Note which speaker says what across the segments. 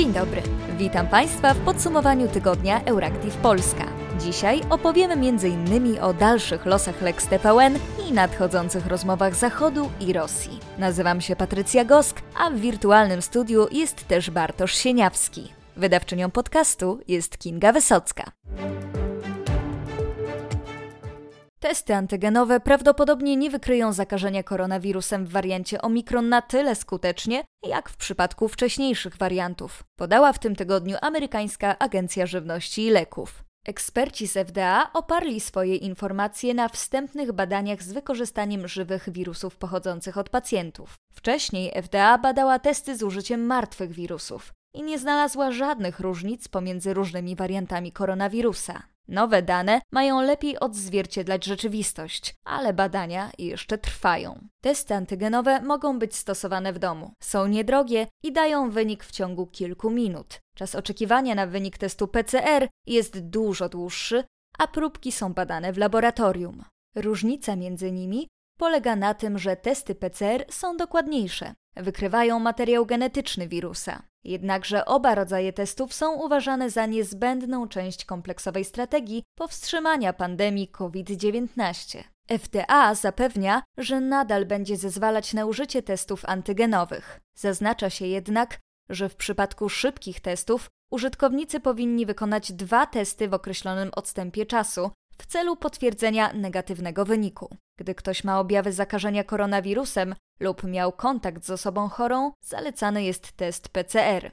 Speaker 1: Dzień dobry. Witam Państwa w podsumowaniu tygodnia Euractiv Polska. Dzisiaj opowiemy m.in. o dalszych losach Lex TVN i nadchodzących rozmowach Zachodu i Rosji. Nazywam się Patrycja Gosk, a w wirtualnym studiu jest też Bartosz Sieniawski. Wydawczynią podcastu jest Kinga Wysocka. Testy antygenowe prawdopodobnie nie wykryją zakażenia koronawirusem w wariancie Omikron na tyle skutecznie, jak w przypadku wcześniejszych wariantów, podała w tym tygodniu amerykańska Agencja Żywności i Leków. Eksperci z FDA oparli swoje informacje na wstępnych badaniach z wykorzystaniem żywych wirusów pochodzących od pacjentów. Wcześniej FDA badała testy z użyciem martwych wirusów i nie znalazła żadnych różnic pomiędzy różnymi wariantami koronawirusa. Nowe dane mają lepiej odzwierciedlać rzeczywistość, ale badania jeszcze trwają. Testy antygenowe mogą być stosowane w domu. Są niedrogie i dają wynik w ciągu kilku minut. Czas oczekiwania na wynik testu PCR jest dużo dłuższy, a próbki są badane w laboratorium. Różnica między nimi polega na tym, że testy PCR są dokładniejsze. Wykrywają materiał genetyczny wirusa. Jednakże oba rodzaje testów są uważane za niezbędną część kompleksowej strategii powstrzymania pandemii COVID-19. FDA zapewnia, że nadal będzie zezwalać na użycie testów antygenowych. Zaznacza się jednak, że w przypadku szybkich testów użytkownicy powinni wykonać dwa testy w określonym odstępie czasu w celu potwierdzenia negatywnego wyniku. Gdy ktoś ma objawy zakażenia koronawirusem lub miał kontakt z osobą chorą, zalecany jest test PCR.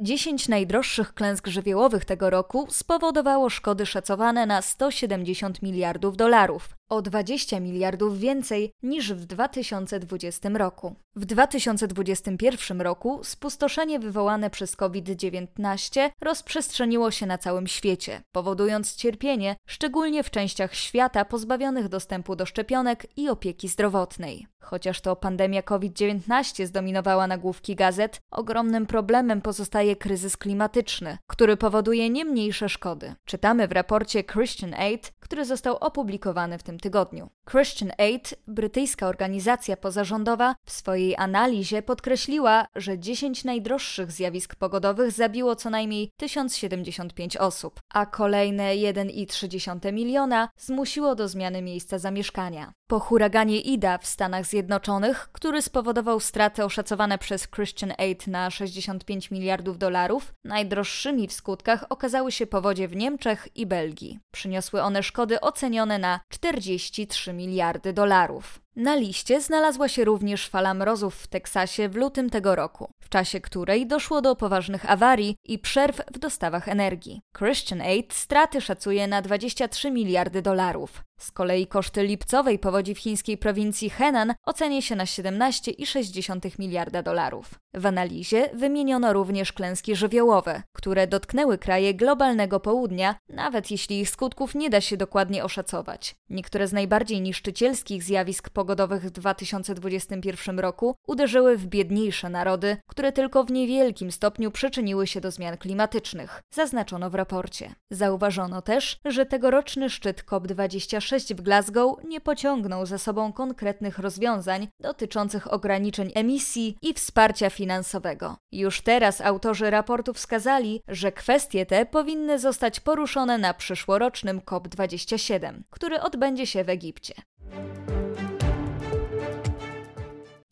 Speaker 1: 10 najdroższych klęsk żywiołowych tego roku spowodowało szkody szacowane na 170 miliardów dolarów, o 20 miliardów więcej niż w 2020 roku. W 2021 roku spustoszenie wywołane przez COVID-19 rozprzestrzeniło się na całym świecie, powodując cierpienie, szczególnie w częściach świata pozbawionych dostępu do szczepionek i opieki zdrowotnej. Chociaż to pandemia COVID-19 zdominowała nagłówki gazet, ogromnym problemem pozostaje kryzys klimatyczny, który powoduje nie mniejsze szkody. Czytamy w raporcie Christian Aid, który został opublikowany w tym tygodniu. Christian Aid, brytyjska organizacja pozarządowa, w swojej analizie podkreśliła, że 10 najdroższych zjawisk pogodowych zabiło co najmniej 1075 osób, a kolejne 1,3 miliona zmusiło do zmiany miejsca zamieszkania. Po huraganie Ida w Stanach Zjednoczonych, który spowodował straty oszacowane przez Christian Aid na 65 miliardów dolarów, najdroższymi w skutkach okazały się powodzie w Niemczech i Belgii. Przyniosły one szkody ocenione na 43 miliardy dolarów. Na liście znalazła się również fala mrozów w Teksasie w lutym tego roku, w czasie której doszło do poważnych awarii i przerw w dostawach energii. Christian Aid straty szacuje na 23 miliardy dolarów. Z kolei koszty lipcowej powodzi w chińskiej prowincji Henan ocenia się na 17,6 miliarda dolarów. W analizie wymieniono również klęski żywiołowe, które dotknęły kraje globalnego południa, nawet jeśli ich skutków nie da się dokładnie oszacować. Niektóre z najbardziej niszczycielskich zjawisk pogodowych w 2021 roku uderzyły w biedniejsze narody, które tylko w niewielkim stopniu przyczyniły się do zmian klimatycznych, zaznaczono w raporcie. Zauważono też, że tegoroczny szczyt COP26 w Glasgow nie pociągnął za sobą konkretnych rozwiązań dotyczących ograniczeń emisji i wsparcia finansowego. Już teraz autorzy raportu wskazali, że kwestie te powinny zostać poruszone na przyszłorocznym COP27, który odbędzie się w Egipcie.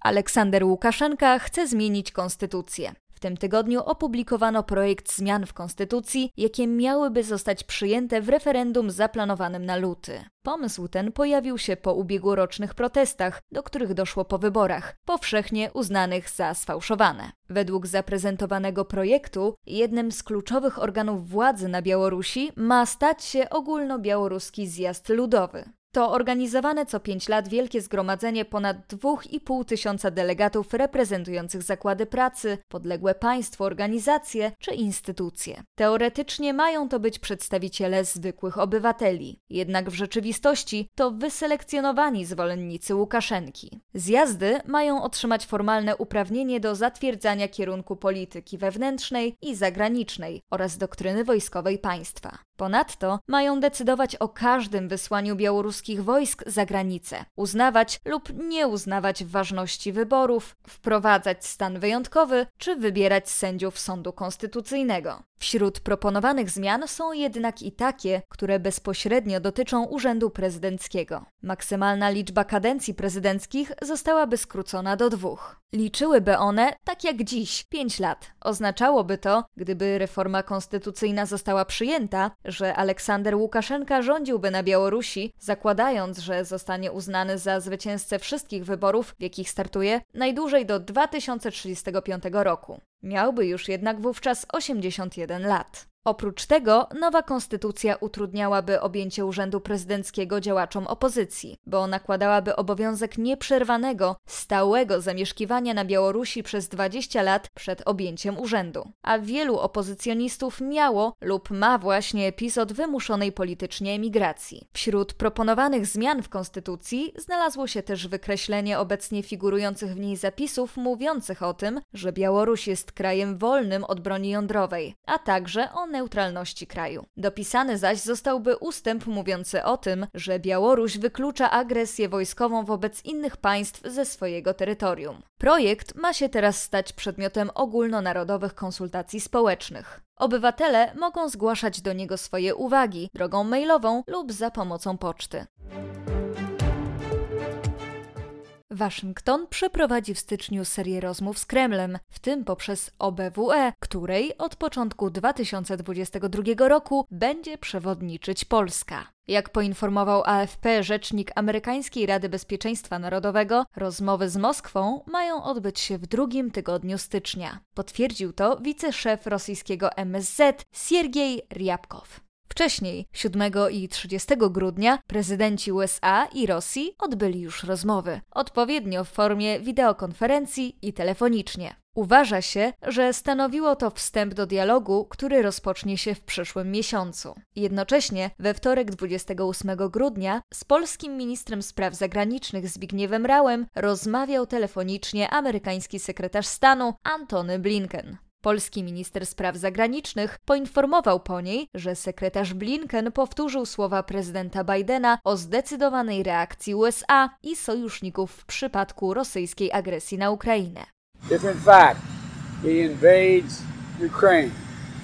Speaker 1: Aleksander Łukaszenka chce zmienić konstytucję. W tym tygodniu opublikowano projekt zmian w konstytucji, jakie miałyby zostać przyjęte w referendum zaplanowanym na luty. Pomysł ten pojawił się po ubiegłorocznych protestach, do których doszło po wyborach, powszechnie uznanych za sfałszowane. Według zaprezentowanego projektu, jednym z kluczowych organów władzy na Białorusi ma stać się ogólnobiałoruski zjazd ludowy. To organizowane co pięć lat wielkie zgromadzenie ponad 2,5 tysiąca delegatów reprezentujących zakłady pracy, podległe państwo, organizacje czy instytucje. Teoretycznie mają to być przedstawiciele zwykłych obywateli, jednak w rzeczywistości to wyselekcjonowani zwolennicy Łukaszenki. Zjazdy mają otrzymać formalne uprawnienie do zatwierdzania kierunku polityki wewnętrznej i zagranicznej oraz doktryny wojskowej państwa. Ponadto mają decydować o każdym wysłaniu białoruskiego wojsk za granicę, uznawać lub nie uznawać ważności wyborów, wprowadzać stan wyjątkowy czy wybierać sędziów sądu konstytucyjnego. Wśród proponowanych zmian są jednak i takie, które bezpośrednio dotyczą urzędu prezydenckiego. Maksymalna liczba kadencji prezydenckich zostałaby skrócona do dwóch. Liczyłyby one, tak jak dziś, pięć lat. Oznaczałoby to, gdyby reforma konstytucyjna została przyjęta, że Aleksander Łukaszenka rządziłby na Białorusi, zakładając, że zostanie uznany za zwycięzcę wszystkich wyborów, w jakich startuje, najdłużej do 2035 roku. Miałby już jednak wówczas 81 lat. Oprócz tego nowa konstytucja utrudniałaby objęcie urzędu prezydenckiego działaczom opozycji, bo nakładałaby obowiązek nieprzerwanego, stałego zamieszkiwania na Białorusi przez 20 lat przed objęciem urzędu. A wielu opozycjonistów miało lub ma właśnie epizod wymuszonej politycznie emigracji. Wśród proponowanych zmian w konstytucji znalazło się też wykreślenie obecnie figurujących w niej zapisów mówiących o tym, że Białoruś jest krajem wolnym od broni jądrowej, a także o neutralności kraju. Dopisany zaś zostałby ustęp mówiący o tym, że Białoruś wyklucza agresję wojskową wobec innych państw ze swojego terytorium. Projekt ma się teraz stać przedmiotem ogólnonarodowych konsultacji społecznych. Obywatele mogą zgłaszać do niego swoje uwagi drogą mailową lub za pomocą poczty. Waszyngton przeprowadzi w styczniu serię rozmów z Kremlem, w tym poprzez OBWE, której od początku 2022 roku będzie przewodniczyć Polska. Jak poinformował AFP rzecznik amerykańskiej Rady Bezpieczeństwa Narodowego, rozmowy z Moskwą mają odbyć się w drugim tygodniu stycznia. Potwierdził to wiceszef rosyjskiego MSZ Siergiej Ryabkow. Wcześniej, 7 i 30 grudnia, prezydenci USA i Rosji odbyli już rozmowy, odpowiednio w formie wideokonferencji i telefonicznie. Uważa się, że stanowiło to wstęp do dialogu, który rozpocznie się w przyszłym miesiącu. Jednocześnie we wtorek 28 grudnia z polskim ministrem spraw zagranicznych Zbigniewem Rałem rozmawiał telefonicznie amerykański sekretarz stanu Antony Blinken. Polski minister spraw zagranicznych poinformował po niej, że sekretarz Blinken powtórzył słowa prezydenta Bidena o zdecydowanej reakcji USA i sojuszników w przypadku rosyjskiej agresji na Ukrainę. If fact he invades Ukraine,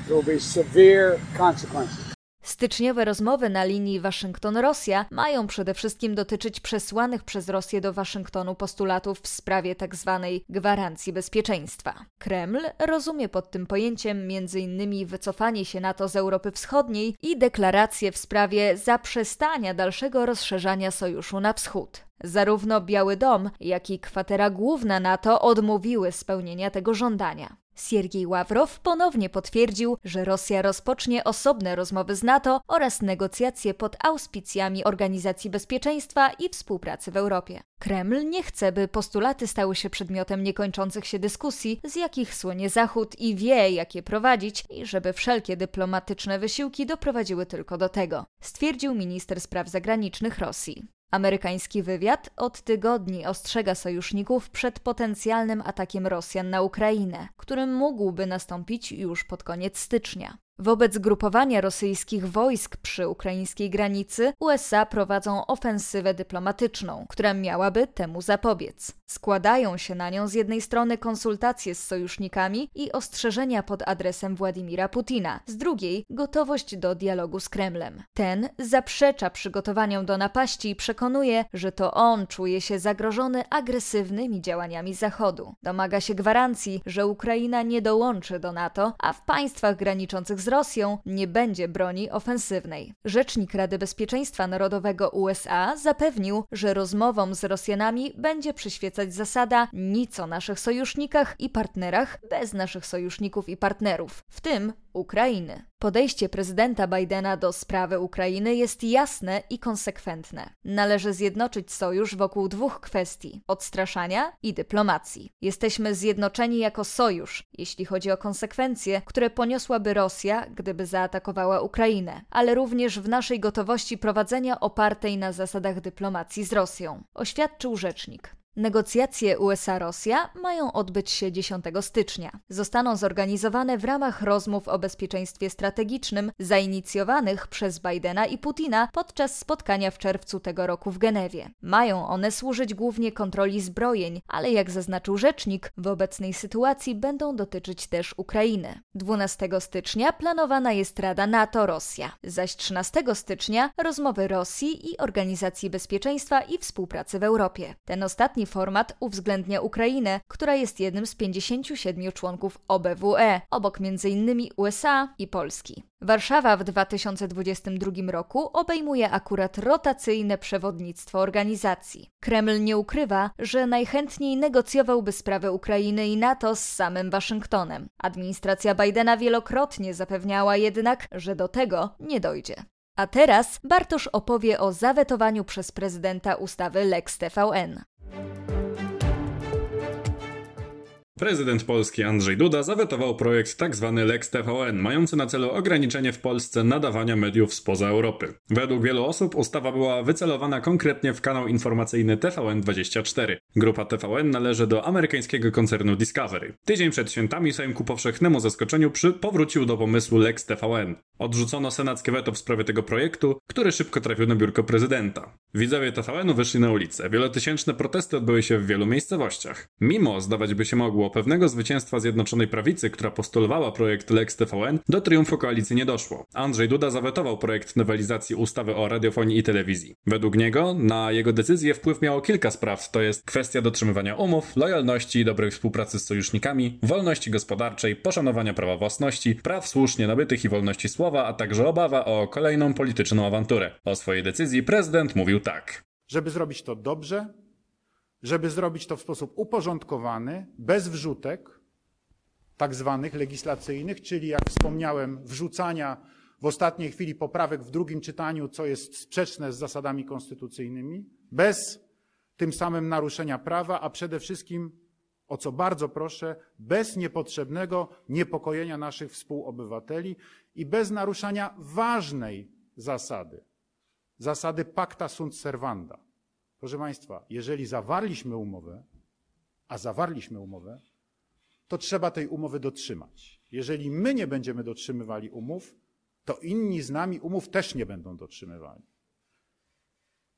Speaker 1: there will be severe consequences. Styczniowe rozmowy na linii Waszyngton-Rosja mają przede wszystkim dotyczyć przesłanych przez Rosję do Waszyngtonu postulatów w sprawie tzw. Tak gwarancji bezpieczeństwa. Kreml rozumie pod tym pojęciem m.in. wycofanie się NATO z Europy Wschodniej i deklaracje w sprawie zaprzestania dalszego rozszerzania sojuszu na wschód. Zarówno Biały Dom, jak i kwatera główna NATO odmówiły spełnienia tego żądania. Siergiej Ławrow ponownie potwierdził, że Rosja rozpocznie osobne rozmowy z NATO oraz negocjacje pod auspicjami Organizacji Bezpieczeństwa i Współpracy w Europie. Kreml nie chce, by postulaty stały się przedmiotem niekończących się dyskusji, z jakich słonie Zachód i wie, jak je prowadzić, i żeby wszelkie dyplomatyczne wysiłki doprowadziły tylko do tego, stwierdził minister spraw zagranicznych Rosji. Amerykański wywiad od tygodni ostrzega sojuszników przed potencjalnym atakiem Rosjan na Ukrainę, którym mógłby nastąpić już pod koniec stycznia. Wobec grupowania rosyjskich wojsk przy ukraińskiej granicy USA prowadzą ofensywę dyplomatyczną, która miałaby temu zapobiec. Składają się na nią z jednej strony konsultacje z sojusznikami i ostrzeżenia pod adresem Władimira Putina, z drugiej gotowość do dialogu z Kremlem. Ten zaprzecza przygotowaniom do napaści i przekonuje, że to on czuje się zagrożony agresywnymi działaniami Zachodu. Domaga się gwarancji, że Ukraina nie dołączy do NATO, a w państwach graniczących z Rosją nie będzie broni ofensywnej. Rzecznik Rady Bezpieczeństwa Narodowego USA zapewnił, że rozmowom z Rosjanami będzie przyświecać zasada nic o naszych sojusznikach i partnerach bez naszych sojuszników i partnerów, w tym Ukrainy. Podejście prezydenta Bidena do sprawy Ukrainy jest jasne i konsekwentne. Należy zjednoczyć sojusz wokół dwóch kwestii: odstraszania i dyplomacji. Jesteśmy zjednoczeni jako sojusz, jeśli chodzi o konsekwencje, które poniosłaby Rosja, gdyby zaatakowała Ukrainę, ale również w naszej gotowości prowadzenia opartej na zasadach dyplomacji z Rosją, oświadczył rzecznik. Negocjacje USA-Rosja mają odbyć się 10 stycznia. Zostaną zorganizowane w ramach rozmów o bezpieczeństwie strategicznym zainicjowanych przez Bidena i Putina podczas spotkania w czerwcu tego roku w Genewie. Mają one służyć głównie kontroli zbrojeń, ale jak zaznaczył rzecznik, w obecnej sytuacji będą dotyczyć też Ukrainy. 12 stycznia planowana jest Rada NATO-Rosja, zaś 13 stycznia rozmowy Rosji i Organizacji Bezpieczeństwa i Współpracy w Europie. Ten ostatni format uwzględnia Ukrainę, która jest jednym z 57 członków OBWE, obok m.in. USA i Polski. Warszawa w 2022 roku obejmuje akurat rotacyjne przewodnictwo organizacji. Kreml nie ukrywa, że najchętniej negocjowałby sprawę Ukrainy i NATO z samym Waszyngtonem. Administracja Bidena wielokrotnie zapewniała jednak, że do tego nie dojdzie. A teraz Bartosz opowie o zawetowaniu przez prezydenta ustawy Lex TVN. Thank you.
Speaker 2: Prezydent Polski Andrzej Duda zawetował projekt tzw. Tak Lex TVN, mający na celu ograniczenie w Polsce nadawania mediów spoza Europy. Według wielu osób ustawa była wycelowana konkretnie w kanał informacyjny TVN24. Grupa TVN należy do amerykańskiego koncernu Discovery. Tydzień przed świętami Sejm ku powszechnemu zaskoczeniu przy powrócił do pomysłu Lex TVN. Odrzucono senackie weto w sprawie tego projektu, który szybko trafił na biurko prezydenta. Widzowie TVN-u wyszli na ulicę. Wielotysięczne protesty odbyły się w wielu miejscowościach. Mimo, zdawać by się mogło, pewnego zwycięstwa Zjednoczonej Prawicy, która postulowała projekt Lex TVN, do triumfu koalicji nie doszło. Andrzej Duda zawetował projekt nowelizacji ustawy o radiofonii i telewizji. Według niego na jego decyzję wpływ miało kilka spraw, to jest kwestia dotrzymywania umów, lojalności, dobrej współpracy z sojusznikami, wolności gospodarczej, poszanowania prawa własności, praw słusznie nabytych i wolności słowa, a także obawa o kolejną polityczną awanturę. O swojej decyzji prezydent mówił tak.
Speaker 3: Żeby zrobić to dobrze, żeby zrobić to w sposób uporządkowany, bez wrzutek, tak zwanych legislacyjnych, czyli jak wspomniałem, wrzucania w ostatniej chwili poprawek w drugim czytaniu, co jest sprzeczne z zasadami konstytucyjnymi, bez tym samym naruszenia prawa, a przede wszystkim, o co bardzo proszę, bez niepotrzebnego niepokojenia naszych współobywateli i bez naruszania ważnej zasady, zasady pacta sunt servanda. Proszę Państwa, jeżeli zawarliśmy umowę, a zawarliśmy umowę, to trzeba tej umowy dotrzymać. Jeżeli my nie będziemy dotrzymywali umów, to inni z nami umów też nie będą dotrzymywali.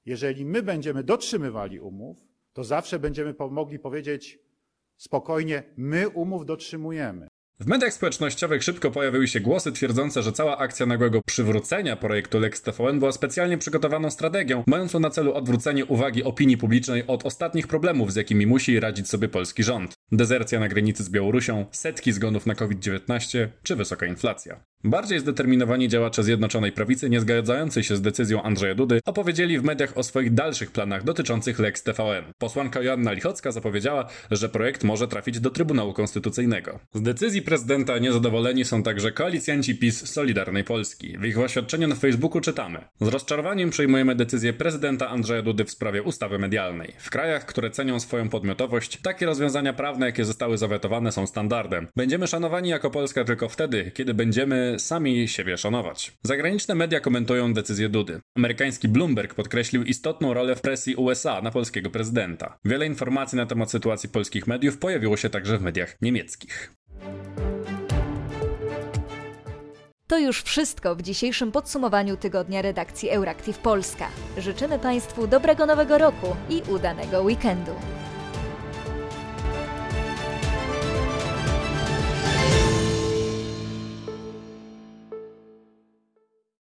Speaker 3: Jeżeli my będziemy dotrzymywali umów, to zawsze będziemy mogli powiedzieć spokojnie, my umów dotrzymujemy.
Speaker 2: W mediach społecznościowych szybko pojawiły się głosy twierdzące, że cała akcja nagłego przywrócenia projektu Lex TVN była specjalnie przygotowaną strategią, mającą na celu odwrócenie uwagi opinii publicznej od ostatnich problemów, z jakimi musi radzić sobie polski rząd. Dezercja na granicy z Białorusią, setki zgonów na COVID-19 czy wysoka inflacja. Bardziej zdeterminowani działacze Zjednoczonej Prawicy, nie zgadzający się z decyzją Andrzeja Dudy, opowiedzieli w mediach o swoich dalszych planach dotyczących Lex TVN. Posłanka Joanna Lichocka zapowiedziała, że projekt może trafić do Trybunału Konstytucyjnego. Z decyzji prezydenta niezadowoleni są także koalicjanci PiS Solidarnej Polski. W ich oświadczeniu na Facebooku czytamy: Z rozczarowaniem przyjmujemy decyzję prezydenta Andrzeja Dudy w sprawie ustawy medialnej. W krajach, które cenią swoją podmiotowość, takie rozwiązania prawne, jakie zostały zawetowane, są standardem. Będziemy szanowani jako Polska tylko wtedy, kiedy będziemy sami siebie szanować. Zagraniczne media komentują decyzję Dudy. Amerykański Bloomberg podkreślił istotną rolę w presji USA na polskiego prezydenta. Wiele informacji na temat sytuacji polskich mediów pojawiło się także w mediach niemieckich.
Speaker 1: To już wszystko w dzisiejszym podsumowaniu tygodnia redakcji Euractiv Polska. Życzymy Państwu dobrego nowego roku i udanego weekendu.